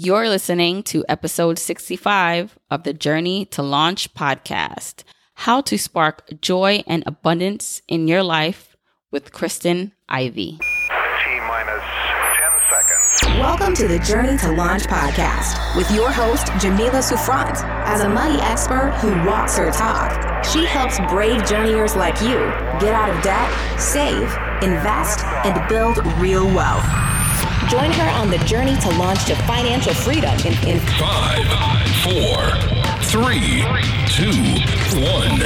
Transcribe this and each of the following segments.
You're listening to episode 65 of the Journey to Launch podcast How to Spark Joy and Abundance in Your Life with Kristen Ivy. T minus 10 seconds. Welcome to the Journey to Launch podcast with your host, Jamila Souffrant. As a money expert who walks her talk, she helps brave journeyers like you get out of debt, save, invest, and build real wealth. Join her on the journey to launch to financial freedom in, in Five, four, three, two, one.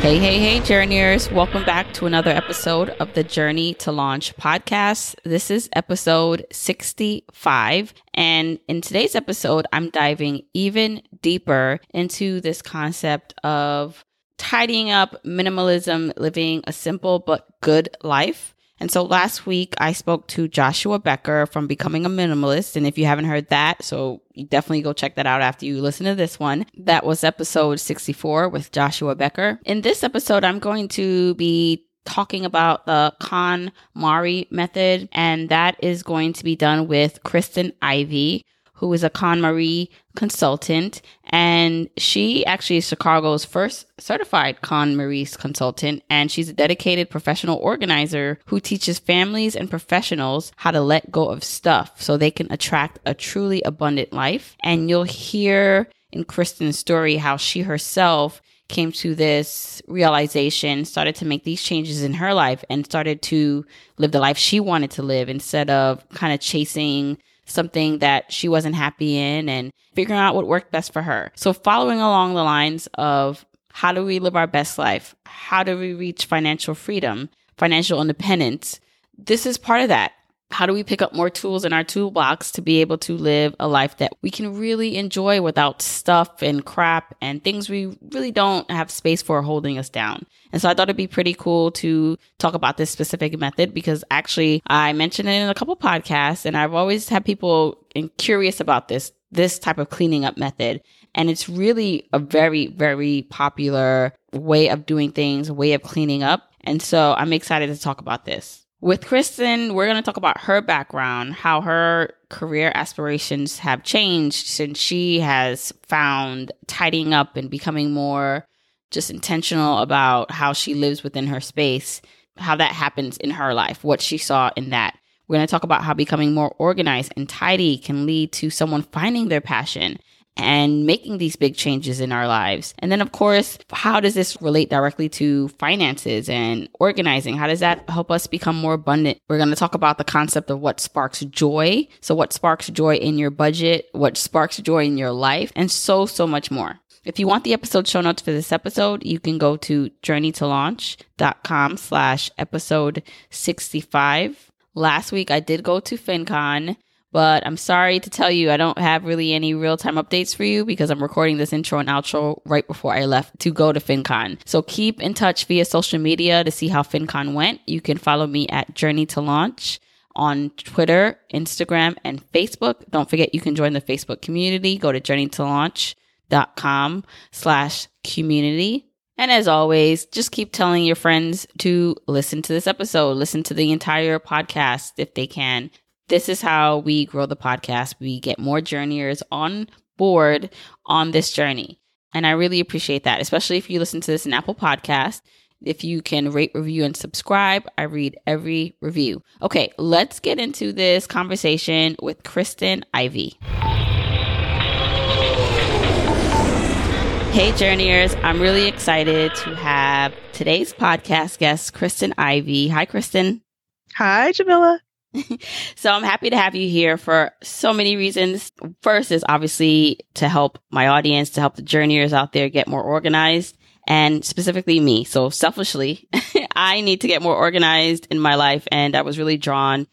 Hey, hey, hey, journeyers. Welcome back to another episode of the Journey to Launch podcast. This is episode 65. And in today's episode, I'm diving even deeper into this concept of tidying up, minimalism, living a simple but good life. And so last week I spoke to Joshua Becker from Becoming a Minimalist. And if you haven't heard that, so definitely go check that out after you listen to this one. That was episode 64 with Joshua Becker. In this episode, I'm going to be talking about the KonMari method, and that is going to be done with Kristen Ivy who is a KonMari consultant. And she actually is Chicago's first certified Con KonMari consultant. And she's a dedicated professional organizer who teaches families and professionals how to let go of stuff so they can attract a truly abundant life. And you'll hear in Kristen's story how she herself came to this realization, started to make these changes in her life, and started to live the life she wanted to live instead of kind of chasing something that she wasn't happy in and figuring out what worked best for her. So following along the lines of how do we live our best life? How do we reach financial freedom, financial independence? This is part of that. How do we pick up more tools in our toolbox to be able to live a life that we can really enjoy without stuff and crap and things we really don't have space for holding us down? And so I thought it'd be pretty cool to talk about this specific method because actually I mentioned it in a couple podcasts and I've always had people curious about this, this type of cleaning up method. And it's really a very, very popular way of doing things, way of cleaning up. And so I'm excited to talk about this. With Kristen, we're going to talk about her background, how her career aspirations have changed since she has found tidying up and becoming more just intentional about how she lives within her space, how that happens in her life, what she saw in that. We're going to talk about how becoming more organized and tidy can lead to someone finding their passion and making these big changes in our lives. And then, of course, how does this relate directly to finances and organizing? How does that help us become more abundant? We're going to talk about the concept of what sparks joy. So, what sparks joy in your budget, what sparks joy in your life, and so, so much more. If you want the episode show notes for this episode, you can go to journeytolaunch.com slash episode 65. Last week I did go to FinCon but I'm sorry to tell you, I don't have really any real time updates for you because I'm recording this intro and outro right before I left to go to FinCon. So keep in touch via social media to see how FinCon went. You can follow me at Journey to Launch on Twitter, Instagram, and Facebook. Don't forget you can join the Facebook community. Go to journeytolaunch.com slash community. And as always, just keep telling your friends to listen to this episode, listen to the entire podcast if they can this is how we grow the podcast. We get more journeyers on board on this journey. And I really appreciate that, especially if you listen to this in Apple Podcast. If you can rate, review, and subscribe, I read every review. Okay, let's get into this conversation with Kristen Ivy. Hey, journeyers. I'm really excited to have today's podcast guest, Kristen Ivy. Hi, Kristen. Hi, Jamila. so I'm happy to have you here for so many reasons. First is obviously to help my audience, to help the journeyers out there get more organized and specifically me. So selfishly, I need to get more organized in my life. And I was really drawn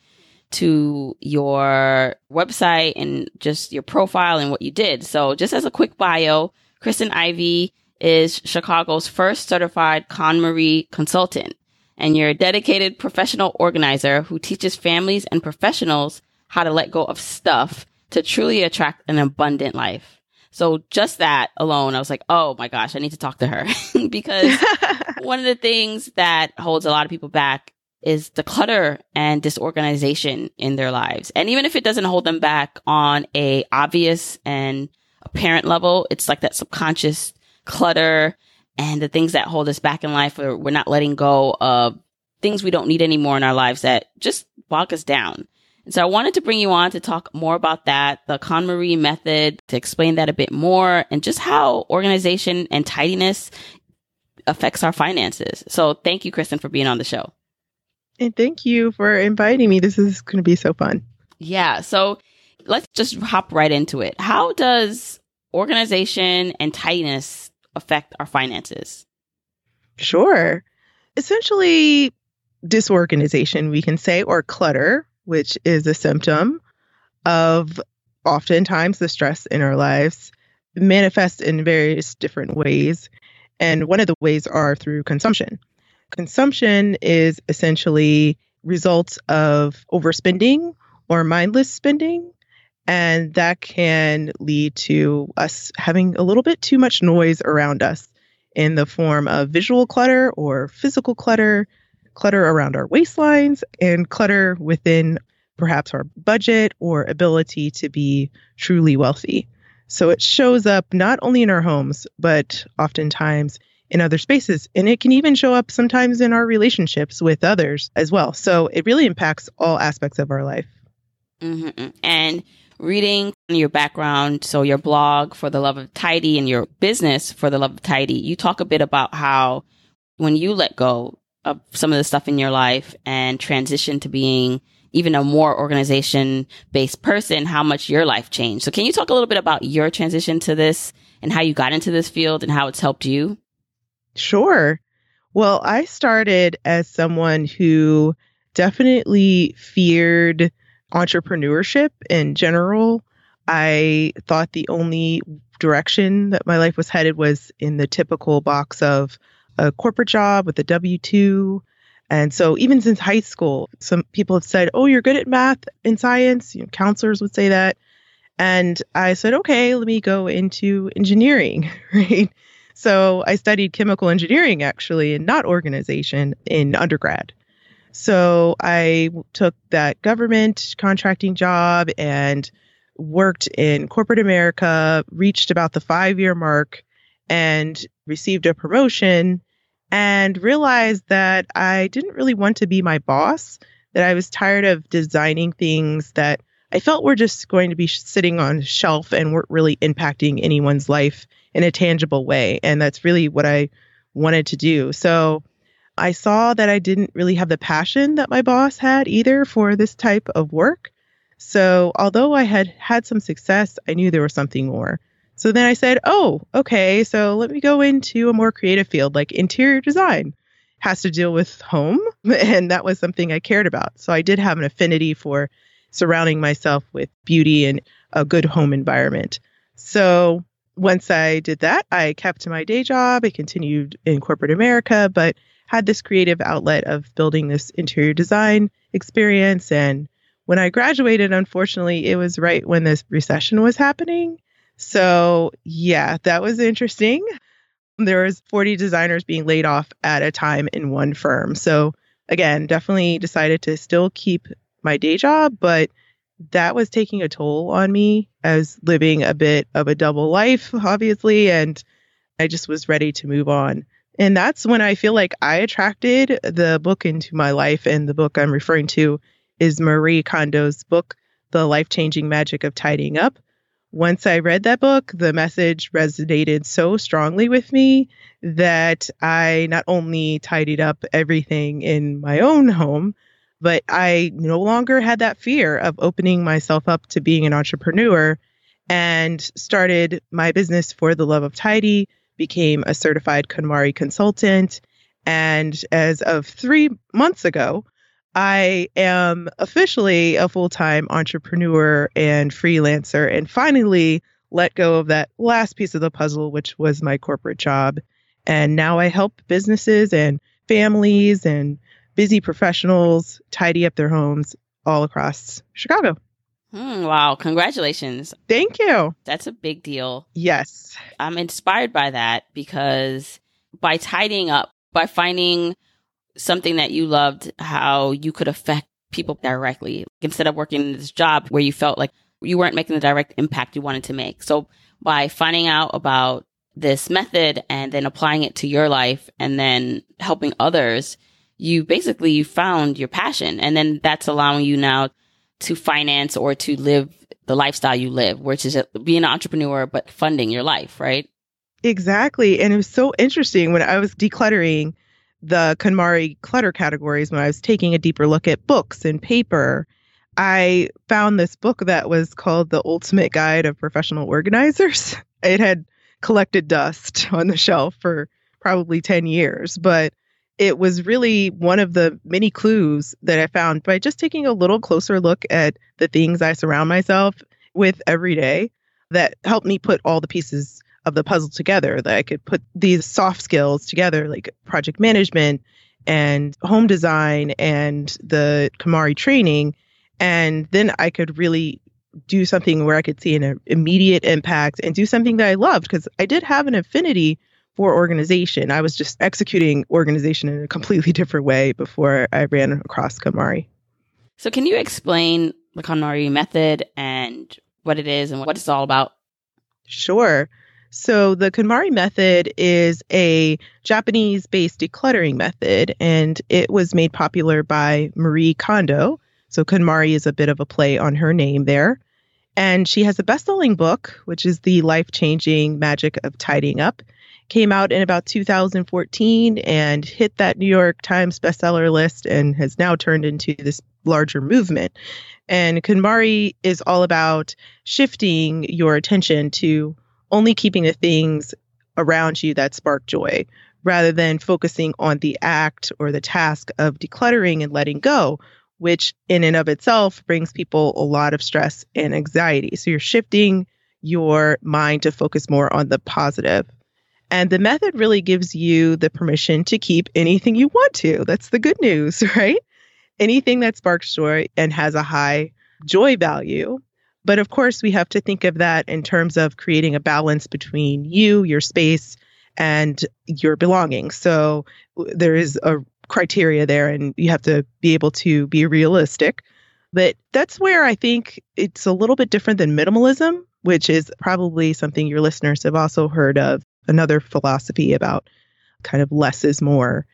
to your website and just your profile and what you did. So just as a quick bio, Kristen Ivy is Chicago's first certified KonMari consultant and you're a dedicated professional organizer who teaches families and professionals how to let go of stuff to truly attract an abundant life. So just that alone, I was like, oh my gosh, I need to talk to her because one of the things that holds a lot of people back is the clutter and disorganization in their lives. And even if it doesn't hold them back on a obvious and apparent level, it's like that subconscious clutter and the things that hold us back in life or we're not letting go of things we don't need anymore in our lives that just bog us down. And so I wanted to bring you on to talk more about that, the KonMari method, to explain that a bit more and just how organization and tidiness affects our finances. So thank you, Kristen, for being on the show. And thank you for inviting me. This is going to be so fun. Yeah. So let's just hop right into it. How does organization and tidiness affect our finances? Sure. Essentially, disorganization, we can say, or clutter, which is a symptom of oftentimes the stress in our lives, manifests in various different ways. And one of the ways are through consumption. Consumption is essentially results of overspending or mindless spending. And that can lead to us having a little bit too much noise around us in the form of visual clutter or physical clutter, clutter around our waistlines, and clutter within perhaps our budget or ability to be truly wealthy. So it shows up not only in our homes, but oftentimes in other spaces. And it can even show up sometimes in our relationships with others as well. So it really impacts all aspects of our life. Mm-hmm. And reading your background, so your blog for the love of tidy and your business for the love of tidy, you talk a bit about how when you let go of some of the stuff in your life and transition to being even a more organization based person, how much your life changed. So can you talk a little bit about your transition to this and how you got into this field and how it's helped you? Sure. Well, I started as someone who definitely feared entrepreneurship in general. I thought the only direction that my life was headed was in the typical box of a corporate job with a W 2. And so, even since high school, some people have said, Oh, you're good at math and science. You know, counselors would say that. And I said, Okay, let me go into engineering, right? So I studied chemical engineering actually and not organization in undergrad. So I took that government contracting job and worked in corporate America, reached about the five year mark, and received a promotion and realized that I didn't really want to be my boss, that I was tired of designing things that I felt were just going to be sitting on a shelf and weren't really impacting anyone's life in a tangible way. And that's really what I wanted to do. So I saw that I didn't really have the passion that my boss had either for this type of work. So although I had had some success, I knew there was something more. So then I said, oh, okay, so let me go into a more creative field like interior design. Has to deal with home, and that was something I cared about. So I did have an affinity for surrounding myself with beauty and a good home environment. So once I did that, I kept my day job. I continued in corporate America, but had this creative outlet of building this interior design experience. And when I graduated, unfortunately, it was right when this recession was happening. So yeah, that was interesting. There was 40 designers being laid off at a time in one firm. So again, definitely decided to still keep my day job, but that was taking a toll on me as living a bit of a double life, obviously. And I just was ready to move on. And that's when I feel like I attracted the book into my life. And the book I'm referring to is Marie Kondo's book, The Life Changing Magic of Tidying Up. Once I read that book, the message resonated so strongly with me that I not only tidied up everything in my own home, but I no longer had that fear of opening myself up to being an entrepreneur and started my business for the love of tidy, became a certified KonMari consultant. And as of three months ago, I am officially a full time entrepreneur and freelancer and finally let go of that last piece of the puzzle, which was my corporate job. And now I help businesses and families and busy professionals tidy up their homes all across Chicago. Hmm, wow. Congratulations. Thank you. That's a big deal. Yes. I'm inspired by that because by tidying up, by finding something that you loved how you could affect people directly instead of working in this job where you felt like you weren't making the direct impact you wanted to make. So by finding out about this method and then applying it to your life and then helping others, you basically found your passion. And then that's allowing you now to finance or to live the lifestyle you live, which is being an entrepreneur, but funding your life, right? Exactly. And it was so interesting when I was decluttering the KonMari clutter categories, when I was taking a deeper look at books and paper, I found this book that was called The Ultimate Guide of Professional Organizers. It had collected dust on the shelf for probably 10 years, but it was really one of the many clues that I found by just taking a little closer look at the things I surround myself with every day that helped me put all the pieces of the puzzle together that I could put these soft skills together, like project management and home design and the KonMari training. And then I could really do something where I could see an immediate impact and do something that I loved because I did have an affinity for organization. I was just executing organization in a completely different way before I ran across KonMari. So, can you explain the KonMari method and what it is and what it's all about? Sure. So, the KonMari method is a Japanese based decluttering method, and it was made popular by Marie Kondo. So, KonMari is a bit of a play on her name there. And she has a best selling book, which is The Life Changing Magic of Tidying Up. Came out in about 2014 and hit that New York Times bestseller list and has now turned into this larger movement. And KonMari is all about shifting your attention to only keeping the things around you that spark joy rather than focusing on the act or the task of decluttering and letting go, which in and of itself brings people a lot of stress and anxiety. So you're shifting your mind to focus more on the positive. And the method really gives you the permission to keep anything you want to. That's the good news, right? Anything that sparks joy and has a high joy value but of course, we have to think of that in terms of creating a balance between you, your space, and your belongings. So there is a criteria there, and you have to be able to be realistic. But that's where I think it's a little bit different than minimalism, which is probably something your listeners have also heard of, another philosophy about kind of less is more.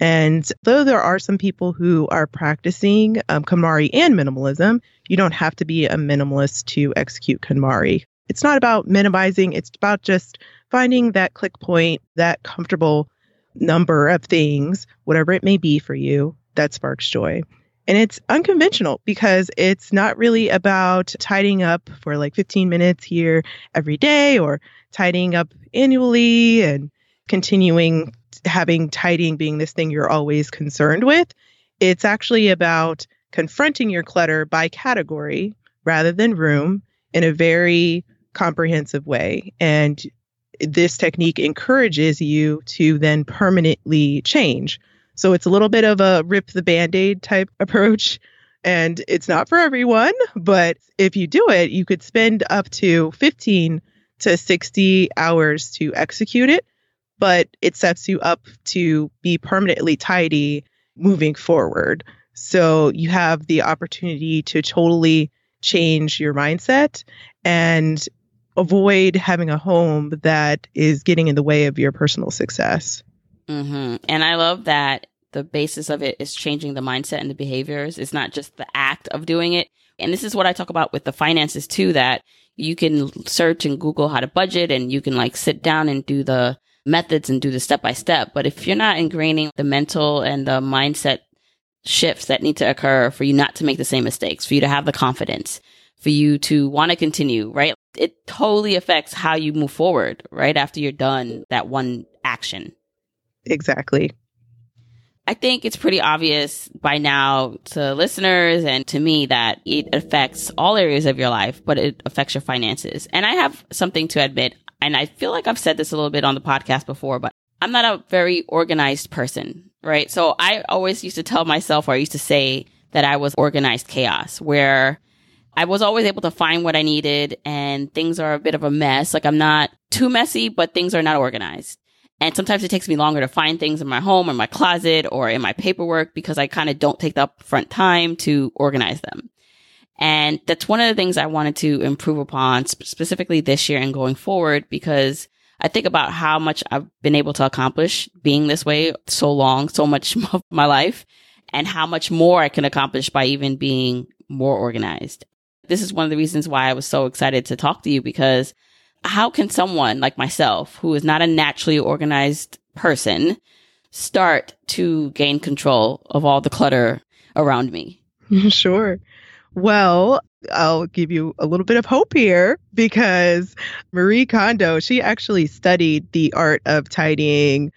And though there are some people who are practicing um, KonMari and minimalism, you don't have to be a minimalist to execute KonMari. It's not about minimizing, it's about just finding that click point, that comfortable number of things, whatever it may be for you, that sparks joy. And it's unconventional because it's not really about tidying up for like 15 minutes here every day or tidying up annually and continuing having tidying being this thing you're always concerned with. It's actually about confronting your clutter by category rather than room in a very comprehensive way. And this technique encourages you to then permanently change. So it's a little bit of a rip the band aid type approach. And it's not for everyone, but if you do it, you could spend up to 15 to 60 hours to execute it but it sets you up to be permanently tidy moving forward. So you have the opportunity to totally change your mindset and avoid having a home that is getting in the way of your personal success. Mm-hmm. And I love that the basis of it is changing the mindset and the behaviors. It's not just the act of doing it. And this is what I talk about with the finances too, that you can search and Google how to budget and you can like sit down and do the methods and do the step by step. But if you're not ingraining the mental and the mindset shifts that need to occur for you not to make the same mistakes, for you to have the confidence, for you to want to continue, right? It totally affects how you move forward right after you're done that one action. Exactly. I think it's pretty obvious by now to listeners and to me that it affects all areas of your life, but it affects your finances. And I have something to admit and I feel like I've said this a little bit on the podcast before, but I'm not a very organized person, right? So I always used to tell myself, or I used to say that I was organized chaos, where I was always able to find what I needed and things are a bit of a mess. Like I'm not too messy, but things are not organized. And sometimes it takes me longer to find things in my home or my closet or in my paperwork because I kind of don't take the upfront time to organize them. And that's one of the things I wanted to improve upon sp- specifically this year and going forward because I think about how much I've been able to accomplish being this way so long, so much of my life and how much more I can accomplish by even being more organized. This is one of the reasons why I was so excited to talk to you because how can someone like myself, who is not a naturally organized person, start to gain control of all the clutter around me? Sure. Well, I'll give you a little bit of hope here because Marie Kondo, she actually studied the art of tidying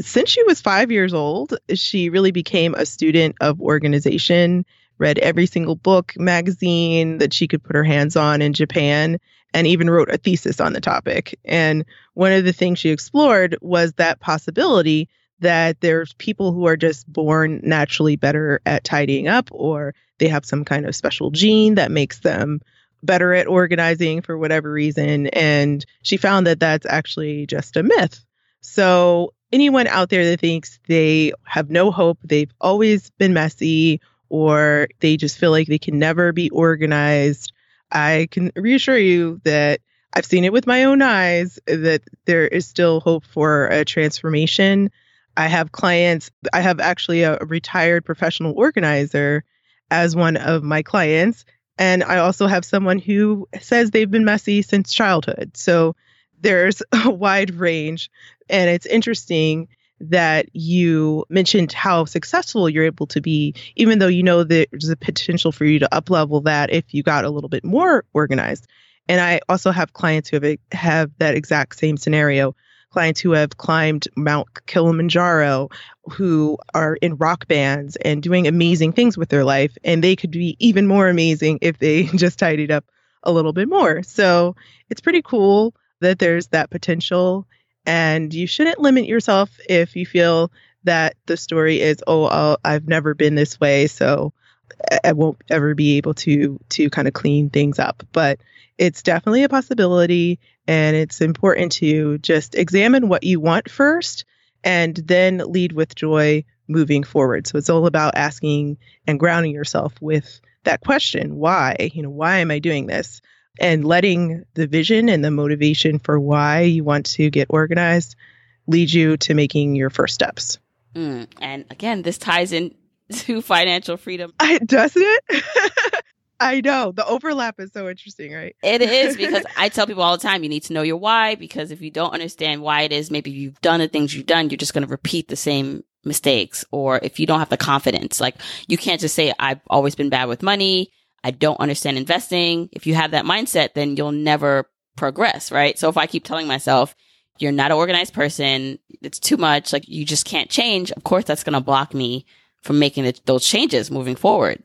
since she was five years old. She really became a student of organization, read every single book, magazine that she could put her hands on in Japan, and even wrote a thesis on the topic. And one of the things she explored was that possibility that there's people who are just born naturally better at tidying up or they have some kind of special gene that makes them better at organizing for whatever reason and she found that that's actually just a myth so anyone out there that thinks they have no hope they've always been messy or they just feel like they can never be organized i can reassure you that i've seen it with my own eyes that there is still hope for a transformation I have clients, I have actually a, retired professional organizer as one of my clients. And I also have someone who says they've been messy since childhood. So there's a wide range. And it's interesting that you mentioned how successful you're able to be, even though you know there's a potential for you to up level that if you got a little bit more organized. And I also have clients who have, have that exact same scenario clients who have climbed Mount Kilimanjaro, who are in rock bands and doing amazing things with their life. And they could be even more amazing if they just tidied up a little bit more. So it's pretty cool that there's that potential. And you shouldn't limit yourself if you feel that the story is, oh, I'll, I've never been this way. So I won't ever be able to to kind of clean things up. But it's definitely a possibility. And it's important to just examine what you want first and then lead with joy moving forward. So it's all about asking and grounding yourself with that question why? You know, why am I doing this? And letting the vision and the motivation for why you want to get organized lead you to making your first steps. Mm, and again, this ties in to financial freedom. I, doesn't it? I know. The overlap is so interesting, right? It is because I tell people all the time you need to know your why because if you don't understand why it is, maybe you've done the things you've done, you're just going to repeat the same mistakes. Or if you don't have the confidence, like you can't just say, I've always been bad with money. I don't understand investing. If you have that mindset, then you'll never progress, right? So if I keep telling myself, you're not an organized person, it's too much, like you just can't change, of course that's going to block me from making the, those changes moving forward.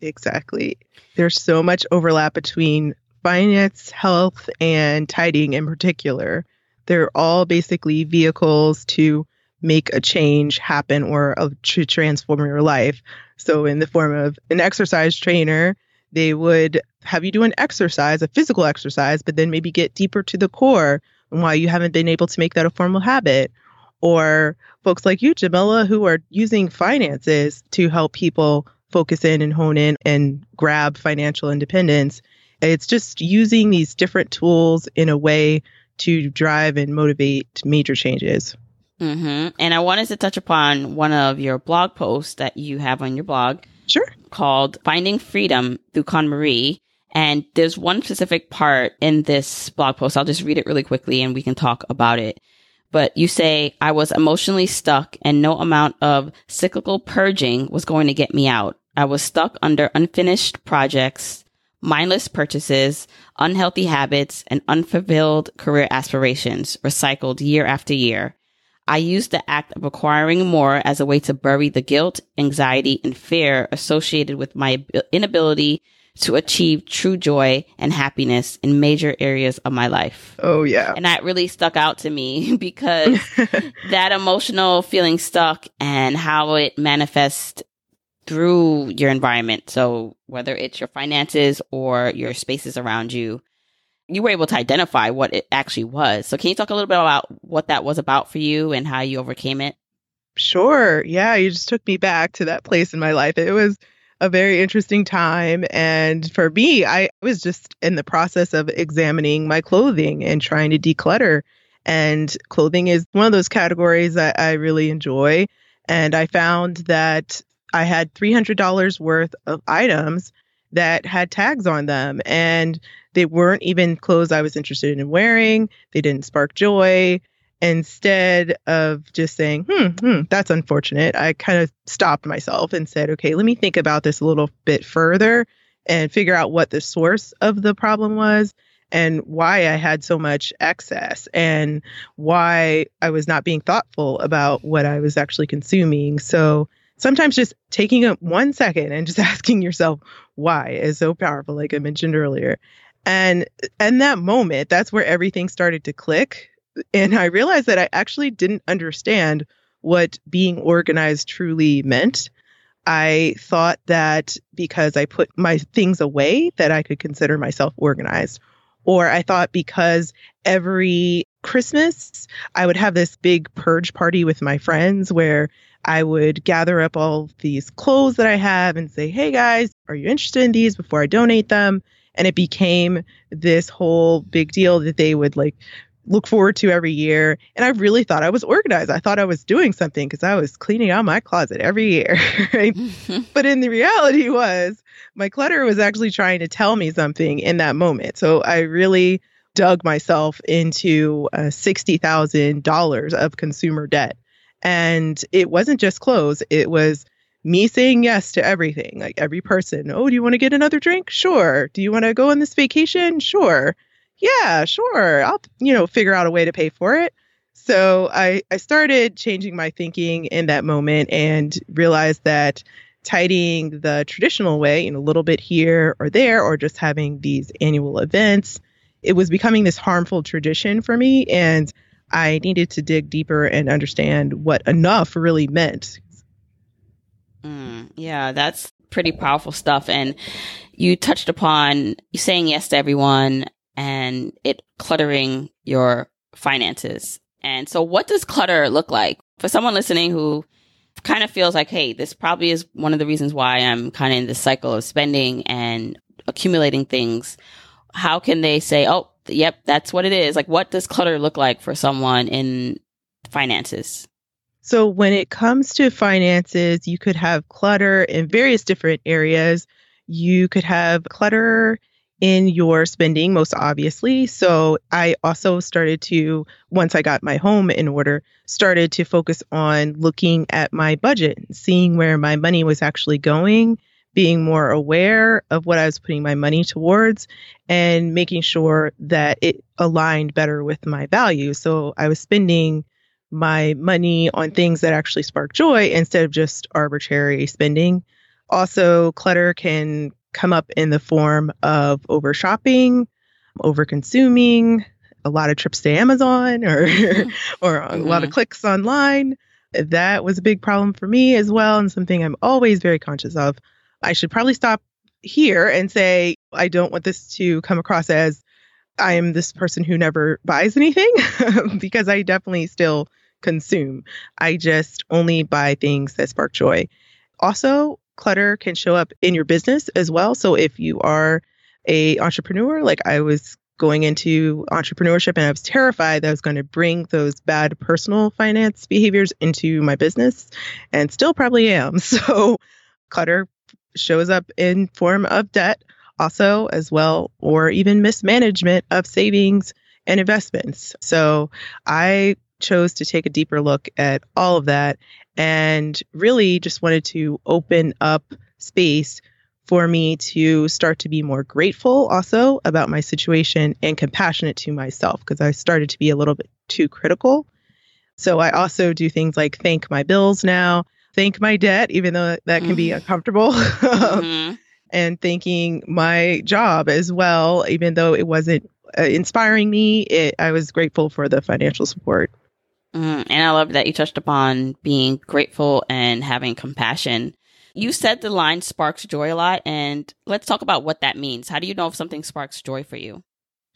Exactly. There's so much overlap between finance, health, and tidying in particular. They're all basically vehicles to make a change happen or to transform your life. So, in the form of an exercise trainer, they would have you do an exercise, a physical exercise, but then maybe get deeper to the core and why you haven't been able to make that a formal habit. Or folks like you, Jamila, who are using finances to help people focus in and hone in and grab financial independence. It's just using these different tools in a way to drive and motivate major changes. Mm-hmm. And I wanted to touch upon one of your blog posts that you have on your blog. Sure. Called Finding Freedom through KonMari. And there's one specific part in this blog post. I'll just read it really quickly and we can talk about it. But you say, I was emotionally stuck and no amount of cyclical purging was going to get me out. I was stuck under unfinished projects, mindless purchases, unhealthy habits, and unfulfilled career aspirations recycled year after year. I used the act of acquiring more as a way to bury the guilt, anxiety, and fear associated with my inability to achieve true joy and happiness in major areas of my life. Oh, yeah. And that really stuck out to me because that emotional feeling stuck and how it manifests through your environment. So whether it's your finances or your spaces around you, you were able to identify what it actually was. So can you talk a little bit about what that was about for you and how you overcame it? Sure. Yeah, you just took me back to that place in my life. It was a very interesting time. And for me, I was just in the process of examining my clothing and trying to declutter. And clothing is one of those categories that I really enjoy. And I found that I had $300 worth of items that had tags on them. And they weren't even clothes I was interested in wearing. They didn't spark joy. Instead of just saying, hmm, hmm, that's unfortunate, I kind of stopped myself and said, okay, let me think about this a little bit further and figure out what the source of the problem was and why I had so much excess and why I was not being thoughtful about what I was actually consuming. So sometimes just taking a one second and just asking yourself why is so powerful, like I mentioned earlier. And in that moment, that's where everything started to click. And I realized that I actually didn't understand what being organized truly meant. I thought that because I put my things away that I could consider myself organized. Or I thought because every Christmas I would have this big purge party with my friends where I would gather up all these clothes that I have and say, hey guys, are you interested in these before I donate them? And it became this whole big deal that they would like look forward to every year. And I really thought I was organized. I thought I was doing something because I was cleaning out my closet every year. Right? but in the reality was my clutter was actually trying to tell me something in that moment. So I really dug myself into uh, $60,000 of consumer debt. And it wasn't just clothes, it was me saying yes to everything, like every person. Oh, do you want to get another drink? Sure. Do you want to go on this vacation? Sure. Yeah, sure. I'll, you know, figure out a way to pay for it. So I, I started changing my thinking in that moment and realized that tidying the traditional way, you know, a little bit here or there, or just having these annual events, it was becoming this harmful tradition for me. And I needed to dig deeper and understand what enough really meant. Mm, yeah, that's pretty powerful stuff. And you touched upon saying yes to everyone and it cluttering your finances. And so, what does clutter look like for someone listening who kind of feels like, hey, this probably is one of the reasons why I'm kind of in this cycle of spending and accumulating things? How can they say, oh, yep, that's what it is. Like, what does clutter look like for someone in finances? So, when it comes to finances, you could have clutter in various different areas. You could have clutter in your spending, most obviously. So, I also started to, once I got my home in order, started to focus on looking at my budget, seeing where my money was actually going being more aware of what I was putting my money towards and making sure that it aligned better with my values. So I was spending my money on things that actually spark joy instead of just arbitrary spending. Also, clutter can come up in the form of over shopping, over consuming, a lot of trips to Amazon or or a mm-hmm. lot of mm-hmm. clicks online. That was a big problem for me as well and something I'm always very conscious of. I should probably stop here and say, I don't want this to come across as I am this person who never buys anything because I definitely still consume. I just only buy things that spark joy. Also, clutter can show up in your business as well. So if you are a entrepreneur, like I was going into entrepreneurship and I was terrified that I was going to bring those bad personal finance behaviors into my business and still probably am. So clutter shows up in form of debt also as well or even mismanagement of savings and investments. So I chose to take a deeper look at all of that and really just wanted to open up space for me to start to be more grateful also about my situation and compassionate to myself because I started to be a little bit too critical. So I also do things like thank my bills now thank my debt, even though that can be mm-hmm. uncomfortable. mm-hmm. and thanking my job as well, even though it wasn't uh, inspiring me. It, I was grateful for the financial support. Mm, and I love that you touched upon being grateful and having compassion. You said the line sparks joy a lot, and let's talk about what that means. How do you know if something sparks joy for you?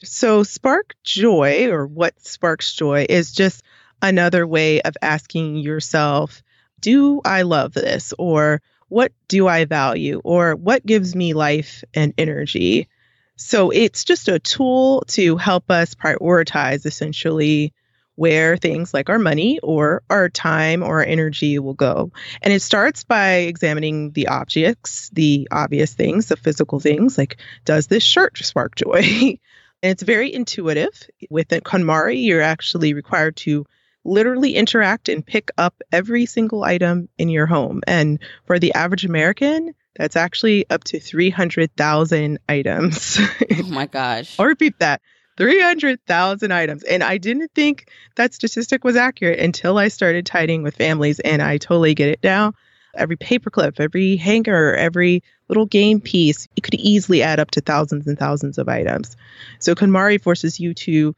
So, spark joy, or what sparks joy, is just another way of asking yourself, Do I love this? Or what do I value? Or what gives me life and energy? So, it's just a tool to help us prioritize essentially where things like our money or our time or our energy will go. And it starts by examining the objects, the obvious things, the physical things, like does this shirt spark joy? and it's very intuitive. With KonMari, you're actually required to literally interact and pick up every single item in your home. And for the average American, that's actually up to 300,000 items. Oh my gosh. I'll repeat that 300,000 items. And I didn't think that statistic was accurate until I started tidying with families, and I totally get it now. Every paperclip, every hanger, every little game piece, it could easily add up to thousands and thousands of items. So KonMari forces you to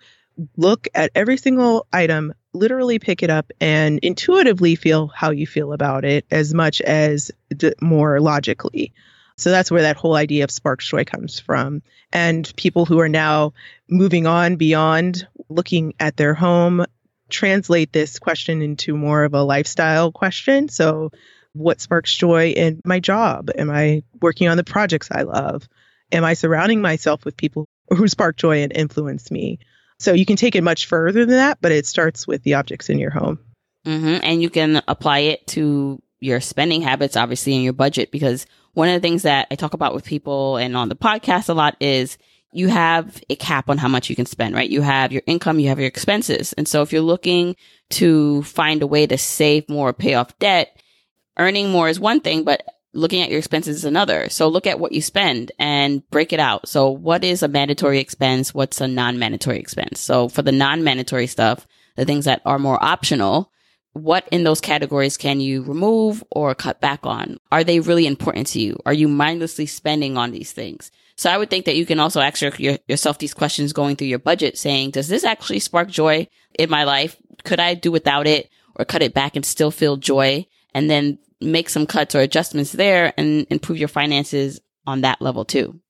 look at every single item, literally pick it up, and intuitively feel how you feel about it as much as d- more logically. So that's where that whole idea of spark joy comes from. And people who are now moving on beyond looking at their home translate this question into more of a lifestyle question. So, what sparks joy in my job? Am I working on the projects I love? Am I surrounding myself with people who spark joy and influence me? So, you can take it much further than that, but it starts with the objects in your home. Mm-hmm. And you can apply it to your spending habits, obviously, in your budget, because one of the things that I talk about with people and on the podcast a lot is you have a cap on how much you can spend, right? You have your income, you have your expenses. And so if you're looking to find a way to save more, pay off debt, earning more is one thing, but looking at your expenses is another. So look at what you spend and break it out. So what is a mandatory expense? What's a non-mandatory expense? So for the non-mandatory stuff, the things that are more optional, what in those categories can you remove or cut back on? Are they really important to you? Are you mindlessly spending on these things? So I would think that you can also ask your, your, yourself these questions going through your budget saying, does this actually spark joy in my life? Could I do without it or cut it back and still feel joy? And then make some cuts or adjustments there and improve your finances on that level too.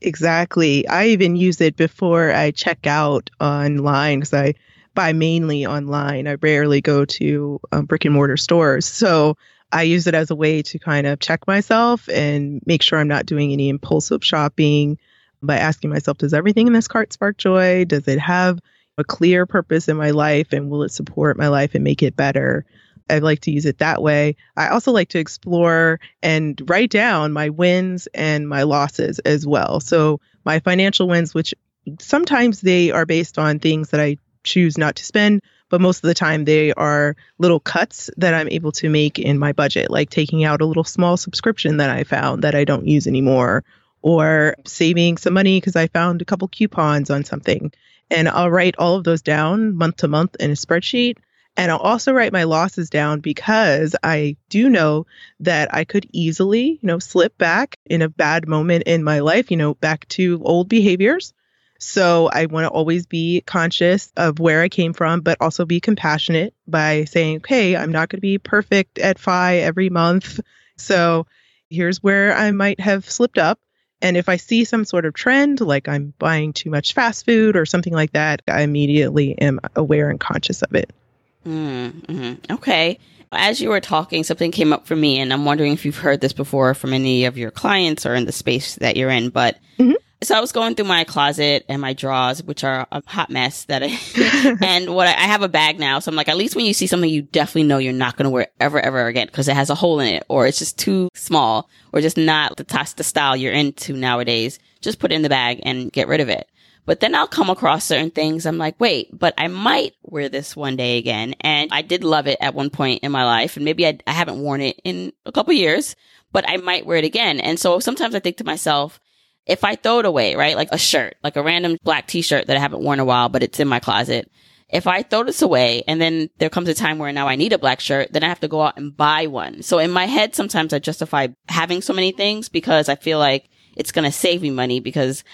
Exactly. I even use it before I check out online because I buy mainly online. I rarely go to um, brick and mortar stores. So I use it as a way to kind of check myself and make sure I'm not doing any impulsive shopping by asking myself, does everything in this cart spark joy? Does it have a clear purpose in my life and will it support my life and make it better? I like to use it that way. I also like to explore and write down my wins and my losses as well. So my financial wins, which sometimes they are based on things that I choose not to spend, but most of the time they are little cuts that I'm able to make in my budget, like taking out a little small subscription that I found that I don't use anymore, or saving some money because I found a couple coupons on something. And I'll write all of those down month to month in a spreadsheet. And I'll also write my losses down because I do know that I could easily, you know, slip back in a bad moment in my life, you know, back to old behaviors so I want to always be conscious of where I came from, but also be compassionate by saying, okay, I'm not going to be perfect at FI every month. So here's where I might have slipped up. And if I see some sort of trend, like I'm buying too much fast food or something like that, I immediately am aware and conscious of it. Mm-hmm. Okay. As you were talking, something came up for me, and I'm wondering if you've heard this before from any of your clients or in the space that you're in. But mm-hmm. So I was going through my closet and my drawers, which are a hot mess that I, and what I, I, have a bag now. So I'm like, at least when you see something you definitely know you're not going to wear ever, ever again because it has a hole in it or it's just too small or just not the, the style you're into nowadays, just put it in the bag and get rid of it. But then I'll come across certain things. I'm like, wait, but I might wear this one day again. And I did love it at one point in my life. And maybe I, I haven't worn it in a couple years, but I might wear it again. And so sometimes I think to myself, if I throw it away, right? Like a shirt, like a random black t-shirt that I haven't worn in a while, but it's in my closet. If I throw this away and then there comes a time where now I need a black shirt, then I have to go out and buy one. So in my head, sometimes I justify having so many things because I feel like it's going to save me money because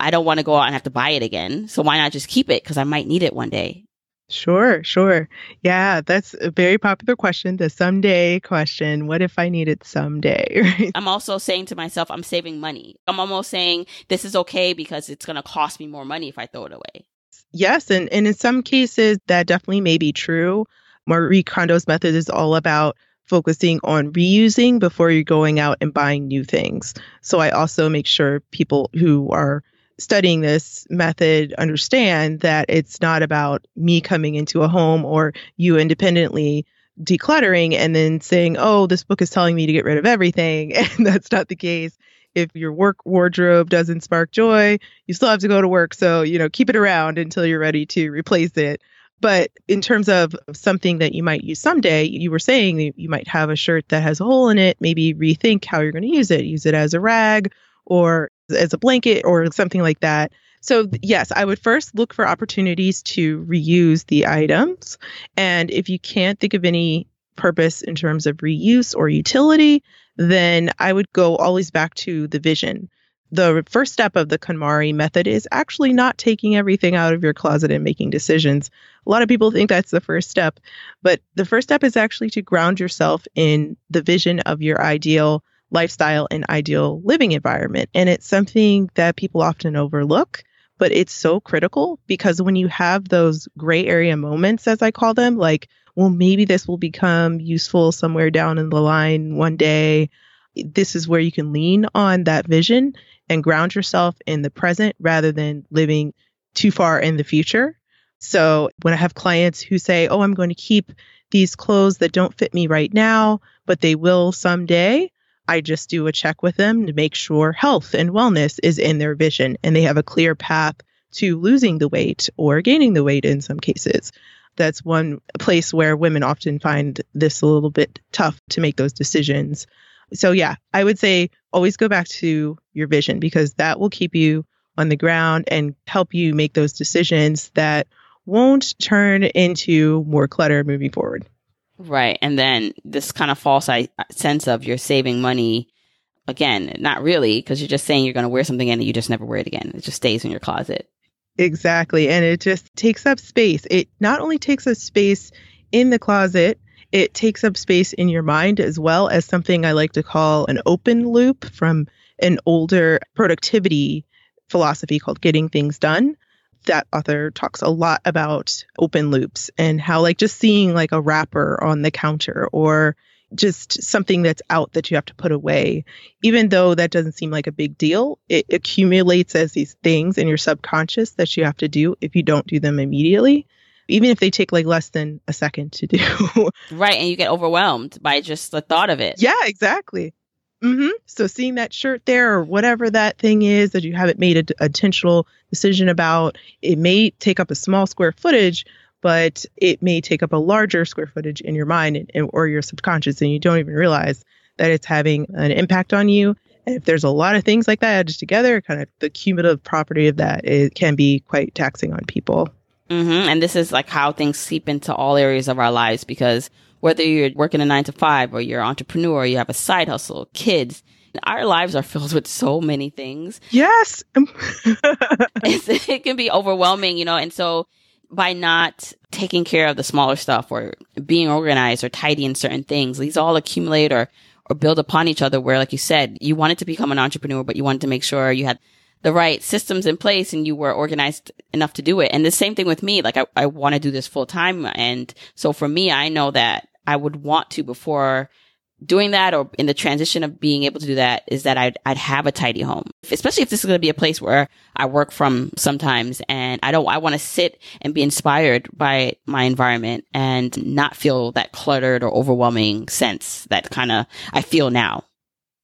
I don't want to go out and have to buy it again. So why not just keep it? Cause I might need it one day. Sure, sure. Yeah, that's a very popular question, the someday question. What if I need it someday? Right? I'm also saying to myself, I'm saving money. I'm almost saying this is okay because it's going to cost me more money if I throw it away. Yes, and, and in some cases, that definitely may be true. Marie Kondo's method is all about focusing on reusing before you're going out and buying new things. So I also make sure people who are studying this method understand that it's not about me coming into a home or you independently decluttering and then saying, oh, this book is telling me to get rid of everything. And that's not the case. If your work wardrobe doesn't spark joy, you still have to go to work. So, you know, keep it around until you're ready to replace it. But in terms of something that you might use someday, you were saying you might have a shirt that has a hole in it, maybe rethink how you're going to use it. Use it as a rag or as a blanket or something like that. So, yes, I would first look for opportunities to reuse the items. And if you can't think of any purpose in terms of reuse or utility, then I would go always back to the vision. The first step of the KonMari method is actually not taking everything out of your closet and making decisions. A lot of people think that's the first step, but the first step is actually to ground yourself in the vision of your ideal lifestyle and ideal living environment. And it's something that people often overlook, but it's so critical because when you have those gray area moments, as I call them, like, well, maybe this will become useful somewhere down in the line one day. This is where you can lean on that vision and ground yourself in the present rather than living too far in the future. So when I have clients who say, Oh, I'm going to keep these clothes that don't fit me right now, but they will someday, I just do a check with them to make sure health and wellness is in their vision and they have a clear path to losing the weight or gaining the weight in some cases. That's one place where women often find this a little bit tough to make those decisions. So, yeah, I would say always go back to your vision because that will keep you on the ground and help you make those decisions that won't turn into more clutter moving forward. Right. And then this kind of false uh, sense of you're saving money. Again, not really, because you're just saying you're going to wear something and you just never wear it again. It just stays in your closet. Exactly. And it just takes up space. It not only takes up space in the closet, it takes up space in your mind as well as something I like to call an open loop from an older productivity philosophy called getting things done that author talks a lot about open loops and how like just seeing like a wrapper on the counter or just something that's out that you have to put away even though that doesn't seem like a big deal it accumulates as these things in your subconscious that you have to do if you don't do them immediately even if they take like less than a second to do. Right and you get overwhelmed by just the thought of it. Yeah exactly Mm-hmm. So seeing that shirt there or whatever that thing is that you haven't made a, intentional decision about, it may take up a small square footage, but it may take up a larger square footage in your mind and, and, or your subconscious, and you don't even realize that it's having an impact on you. And if there's a lot of things like that added together, kind of the cumulative property of that it can be quite taxing on people. Mm-hmm. And this is like how things seep into all areas of our lives because whether you're working a nine to five or you're an entrepreneur, or you have a side hustle, kids, our lives are filled with so many things. Yes. it can be overwhelming, you know, and so by not taking care of the smaller stuff or being organized or tidy in certain things, these all accumulate or, or build upon each other where, like you said, you wanted to become an entrepreneur, but you wanted to make sure you had the right systems in place and you were organized enough to do it. And the same thing with me. Like I, I want to do this full time. And so for me, I know that I would want to before doing that or in the transition of being able to do that is that I'd, I'd have a tidy home, especially if this is going to be a place where I work from sometimes and I don't, I want to sit and be inspired by my environment and not feel that cluttered or overwhelming sense that kind of I feel now.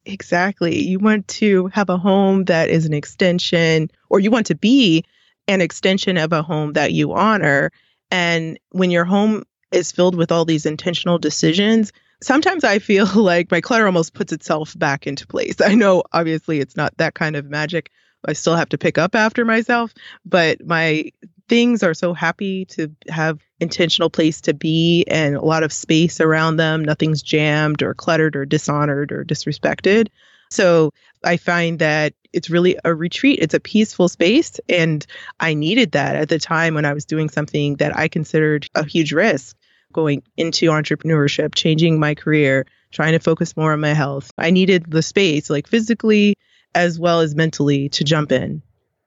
Exactly. You want to have a home that is an extension, or you want to be an extension of a home that you honor. And when your home is filled with all these intentional decisions, sometimes I feel like my clutter almost puts itself back into place. I know obviously it's not that kind of magic. I still have to pick up after myself, but my things are so happy to have intentional place to be and a lot of space around them. Nothing's jammed or cluttered or dishonored or disrespected. So I find that it's really a retreat. It's a peaceful space. And I needed that at the time when I was doing something that I considered a huge risk going into entrepreneurship, changing my career, trying to focus more on my health. I needed the space, like physically as well as mentally, to jump in.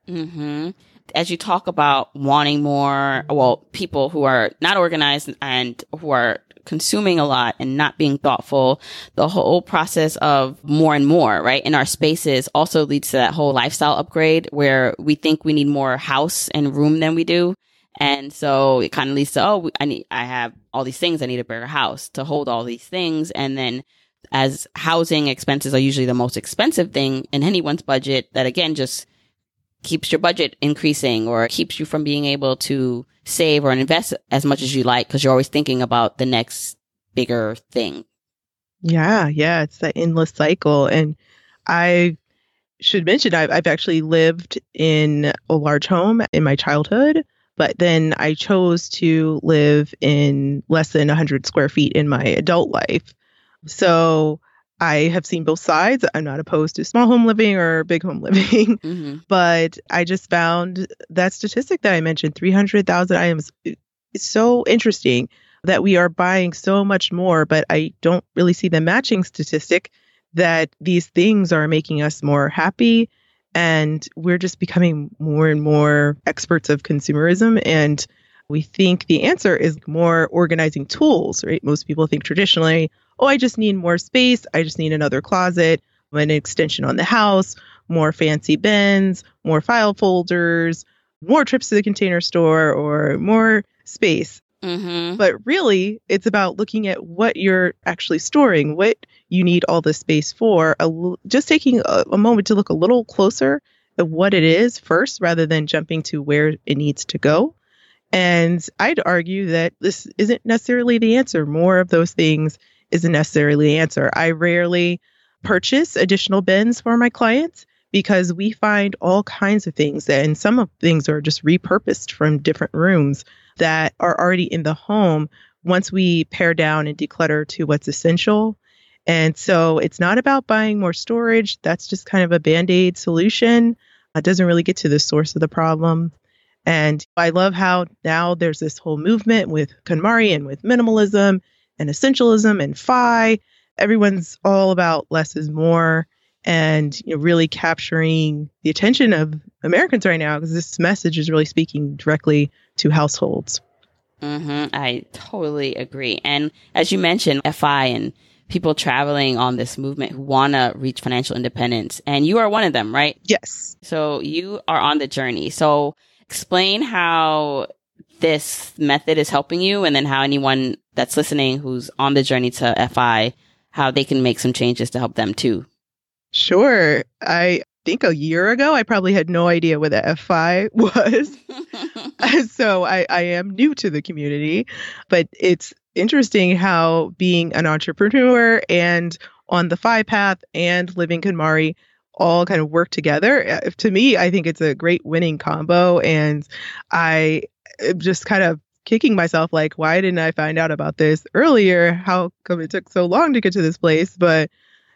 Mm-hmm. As you talk about wanting more, well, people who are not organized and who are consuming a lot and not being thoughtful, the whole process of more and more, right, in our spaces also leads to that whole lifestyle upgrade where we think we need more house and room than we do. And so it kind of leads to, oh, I need, I have all these things. I need a bigger house to hold all these things. And then as housing expenses are usually the most expensive thing in anyone's budget, that again just keeps your budget increasing or keeps you from being able to save or invest as much as you like because you're always thinking about the next bigger thing. Yeah, yeah, it's that endless cycle. And I should mention I've, I've actually lived in a large home in my childhood but then I chose to live in less than 100 square feet in my adult life. So I have seen both sides. I'm not opposed to small home living or big home living, mm-hmm. but I just found that statistic that I mentioned 300,000 items. It's so interesting that we are buying so much more, but I don't really see the matching statistic that these things are making us more happy and we're just becoming more and more experts of consumerism. And we think the answer is more organizing tools, right? Most people think traditionally, oh, I just need more space. I just need another closet, an extension on the house, more fancy bins, more file folders, more trips to the container store, or more space. Mm-hmm. But really, it's about looking at what you're actually storing, what you need all this space for. A, just taking a, a moment to look a little closer at what it is first, rather than jumping to where it needs to go. And I'd argue that this isn't necessarily the answer. More of those things isn't necessarily the answer. I rarely purchase additional bins for my clients because we find all kinds of things and some of things are just repurposed from different rooms that are already in the home once we pare down and declutter to what's essential. And so it's not about buying more storage. That's just kind of a band aid solution. It doesn't really get to the source of the problem. And I love how now there's this whole movement with KonMari and with minimalism and essentialism and FI. Everyone's all about less is more and you know, really capturing the attention of Americans right now because this message is really speaking directly to households. Mm-hmm. I totally agree. And as you mentioned, FI and people traveling on this movement who want to reach financial independence, and you are one of them, right? Yes. So you are on the journey. So explain how this method is helping you, and then how anyone that's listening who's on the journey to FI, how they can make some changes to help them too. Sure. I think a year ago, I probably had no idea what the FI was. so I, I am new to the community, but it's interesting how being an entrepreneur and on the FI path and living KonMari all kind of work together. Uh, to me, I think it's a great winning combo. And I just kind of kicking myself like, why didn't I find out about this earlier? How come it took so long to get to this place? But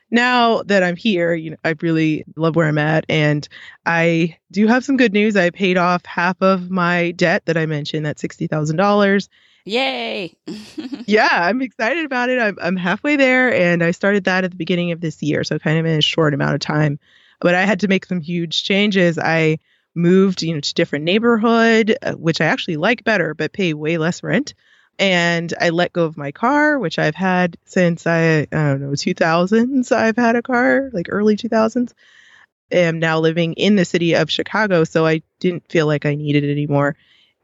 now that I'm here, you know, I really love where I'm at. And I do have some good news. I paid off half of my debt that I mentioned, that $60,000. Yay. yeah, I'm excited about it. I'm, I'm halfway there. And I started that at the beginning of this year. So kind of in a short amount of time. But I had to make some huge changes. I moved, you know, to different neighborhood, uh, which I actually like better, but pay way less rent and I let go of my car, which I've had since I, I don't know, 2000s. I've had a car, like early 2000s. Am now living in the city of Chicago, so I didn't feel like I needed it anymore.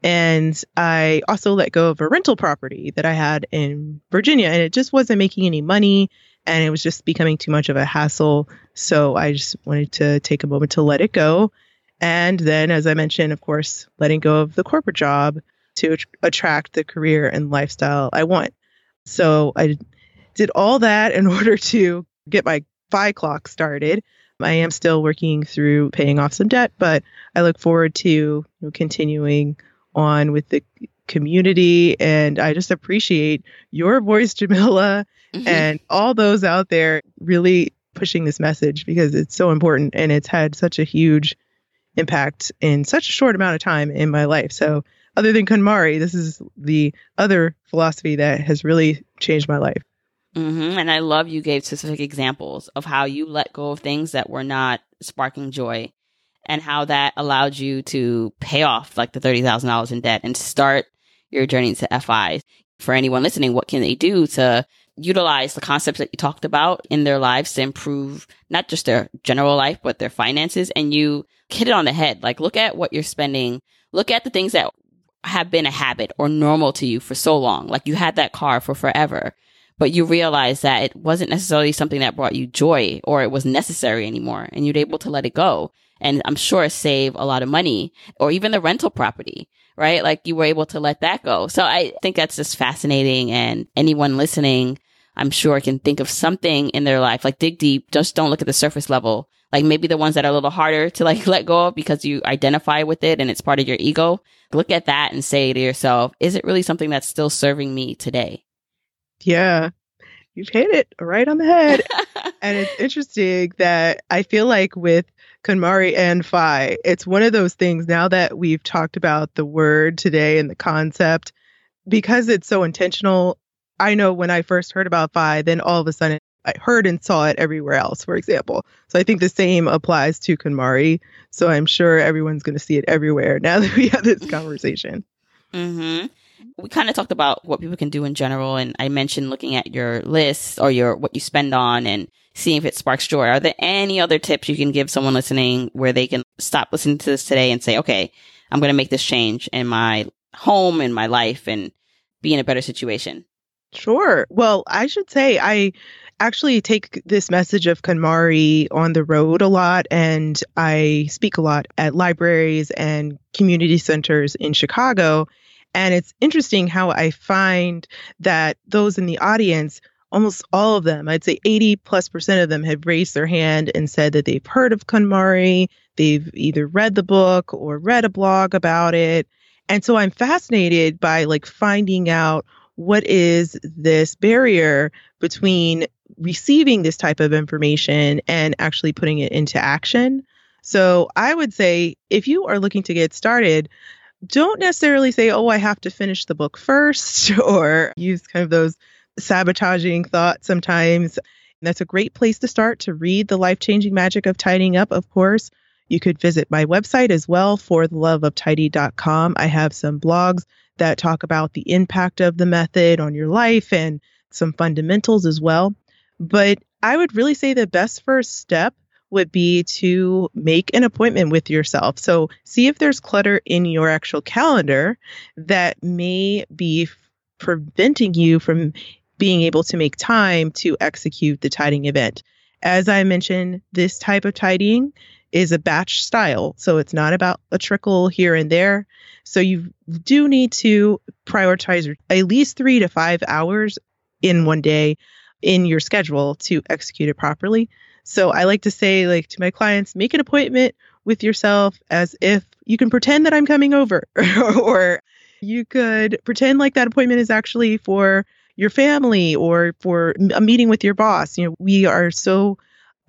And I also let go of a rental property that I had in Virginia, and it just wasn't making any money and it was just becoming too much of a hassle. So I just wanted to take a moment to let it go. And then, as I mentioned, of course, letting go of the corporate job to attract the career and lifestyle I want. So I did all that in order to get my FI clock started. I am still working through paying off some debt, but I look forward to continuing on with the community. And I just appreciate your voice, Jamila, mm-hmm. and all those out there really pushing this message because it's so important and it's had such a huge impact in such a short amount of time in my life. So, other than KonMari, this is the other philosophy that has really changed my life. Mm-hmm. And I love you gave specific examples of how you let go of things that were not sparking joy and how that allowed you to pay off like the $30,000 in debt and start your journey to FI. For anyone listening, what can they do to utilize the concepts that you talked about in their lives to improve not just their general life, but their finances? And you hit it on the head. Like, look at what you're spending. Look at the things that have been a habit or normal to you for so long. Like, you had that car for forever, but you realized that it wasn't necessarily something that brought you joy or it was necessary anymore. And you're able to let it go. And I'm sure save a lot of money or even the rental property right? Like you were able to let that go. So I think that's just fascinating. And anyone listening, I'm sure can think of something in their life, like dig deep. Just don't look at the surface level. Like maybe the ones that are a little harder to like let go of because you identify with it and it's part of your ego. Look at that and say to yourself, is it really something that's still serving me today? Yeah. You've hit it right on the head. and it's interesting that I feel like with KonMari and FI. It's one of those things now that we've talked about the word today and the concept, because it's so intentional. I know when I first heard about FI, then all of a sudden I heard and saw it everywhere else, for example. So I think the same applies to KonMari. So I'm sure everyone's going to see it everywhere now that we have this conversation. Mm-hmm. We kind of talked about what people can do in general, and I mentioned looking at your list or your what you spend on and seeing if it sparks joy. Are there any other tips you can give someone listening where they can stop listening to this today and say, okay, I'm going to make this change in my home, in my life, and be in a better situation? Sure. Well, I should say I actually take this message of KonMari on the road a lot, and I speak a lot at libraries and community centers in Chicago. And it's interesting how I find that those in the audience almost all of them, I'd say 80 plus percent of them have raised their hand and said that they've heard of KonMari, they've either read the book or read a blog about it. And so I'm fascinated by like finding out what is this barrier between receiving this type of information and actually putting it into action. So I would say if you are looking to get started, don't necessarily say, oh, I have to finish the book first, or use kind of those sabotaging thoughts sometimes. That's a great place to start to read The Life Changing Magic of Tidying Up, of course. You could visit my website as well, fortheloveoftidy.com. I have some blogs that talk about the impact of the method on your life and some fundamentals as well. But I would really say the best first step would be to make an appointment with yourself. So see if there's clutter in your actual calendar that may be preventing you from being able to make time to execute the tidying event. As I mentioned, this type of tidying is a batch style. So it's not about a trickle here and there. So you do need to prioritize at least three to five hours in one day in your schedule to execute it properly. So I like to say, like to my clients, make an appointment with yourself as if you can pretend that I'm coming over, or you could pretend like that appointment is actually for your family or for a meeting with your boss. You know, we are so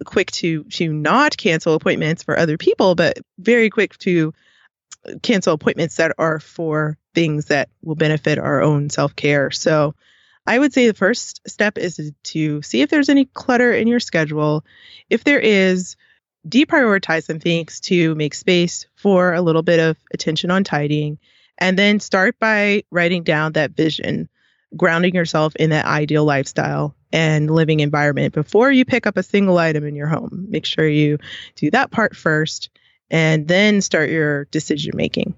quick to to not cancel appointments for other people, but very quick to cancel appointments that are for things that will benefit our own self-care. So I would say the first step is to see if there's any clutter in your schedule. If there is, deprioritize some things to make space for a little bit of attention on tidying, and then start by writing down that vision grounding yourself in that ideal lifestyle and living environment before you pick up a single item in your home. Make sure you do that part first and then start your decision making.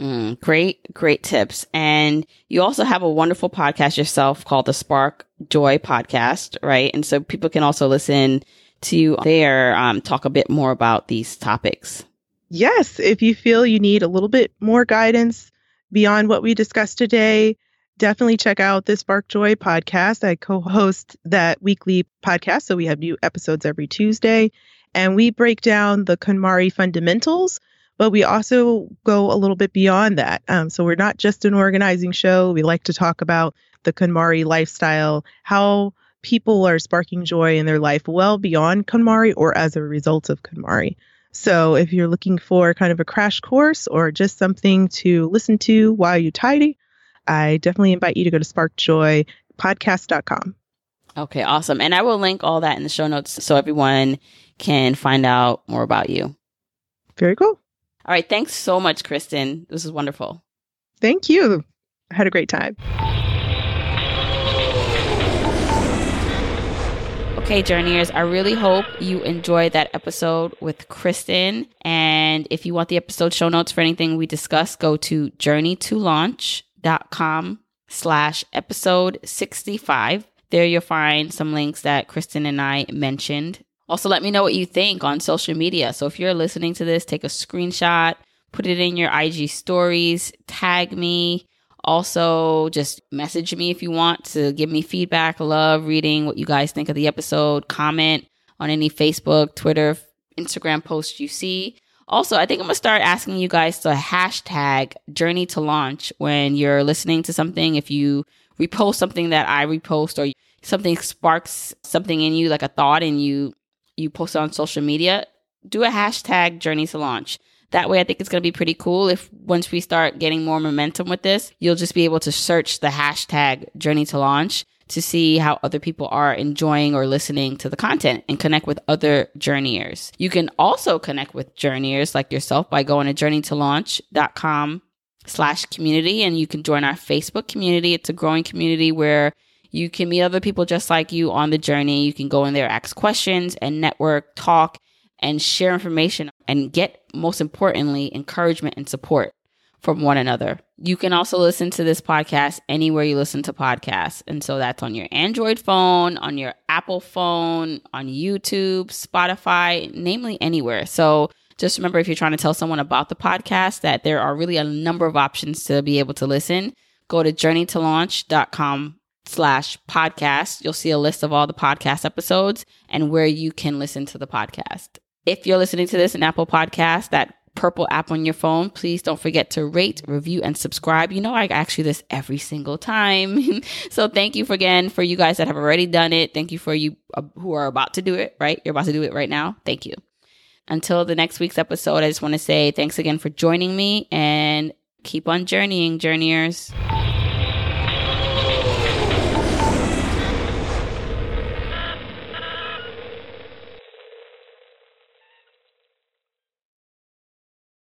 Mm, great, great tips. And you also have a wonderful podcast yourself called the Spark Joy Podcast, right? And so people can also listen to you there, um, talk a bit more about these topics. Yes. If you feel you need a little bit more guidance beyond what we discussed today, definitely check out the Spark Joy podcast. I co host that weekly podcast. So we have new episodes every Tuesday. And we break down the KonMari fundamentals, but we also go a little bit beyond that. Um, so we're not just an organizing show. We like to talk about the KonMari lifestyle, how people are sparking joy in their life well beyond KonMari or as a result of KonMari. So if you're looking for kind of a crash course or just something to listen to while you tidy, I definitely invite you to go to sparkjoypodcast.com. Okay, awesome. And I will link all that in the show notes so everyone can find out more about you. Very cool. All right. Thanks so much, Kristen. This is wonderful. Thank you. I had a great time. Okay, Journeyers, I really hope you enjoyed that episode with Kristen. And if you want the episode show notes for anything we discussed, go to journeytolaunch.com slash episode 65. There you'll find some links that Kristen and I mentioned. Also, let me know what you think on social media. So if you're listening to this, take a screenshot, put it in your IG stories, tag me, also, just message me if you want to give me feedback. Love reading what you guys think of the episode. Comment on any Facebook, Twitter, Instagram posts you see. Also, I think I'm gonna start asking you guys to hashtag journey to launch when you're listening to something. If you repost something that I repost or something sparks something in you, like a thought, and you you post it on social media, do a hashtag journey to launch. That way, I think it's going to be pretty cool if once we start getting more momentum with this, you'll just be able to search the hashtag journey to launch to see how other people are enjoying or listening to the content and connect with other journeyers. You can also connect with journeyers like yourself by going to journeytolaunch.com slash community and you can join our Facebook community. It's a growing community where you can meet other people just like you on the journey. You can go in there, ask questions and network, talk, and share information and get, most importantly, encouragement and support from one another. You can also listen to this podcast anywhere you listen to podcasts. And so that's on your Android phone, on your Apple phone, on YouTube, Spotify, namely anywhere. So just remember if you're trying to tell someone about the podcast that there are really a number of options to be able to listen. Go to journeytolaunch.com slash podcast. You'll see a list of all the podcast episodes and where you can listen to the podcast. If you're listening to this in Apple Podcast, that purple app on your phone, please don't forget to rate, review, and subscribe. You know, I ask you this every single time. so thank you for, again for you guys that have already done it. Thank you for you uh, who are about to do it, right? You're about to do it right now. Thank you. Until the next week's episode, I just want to say thanks again for joining me and keep on journeying, journeyers.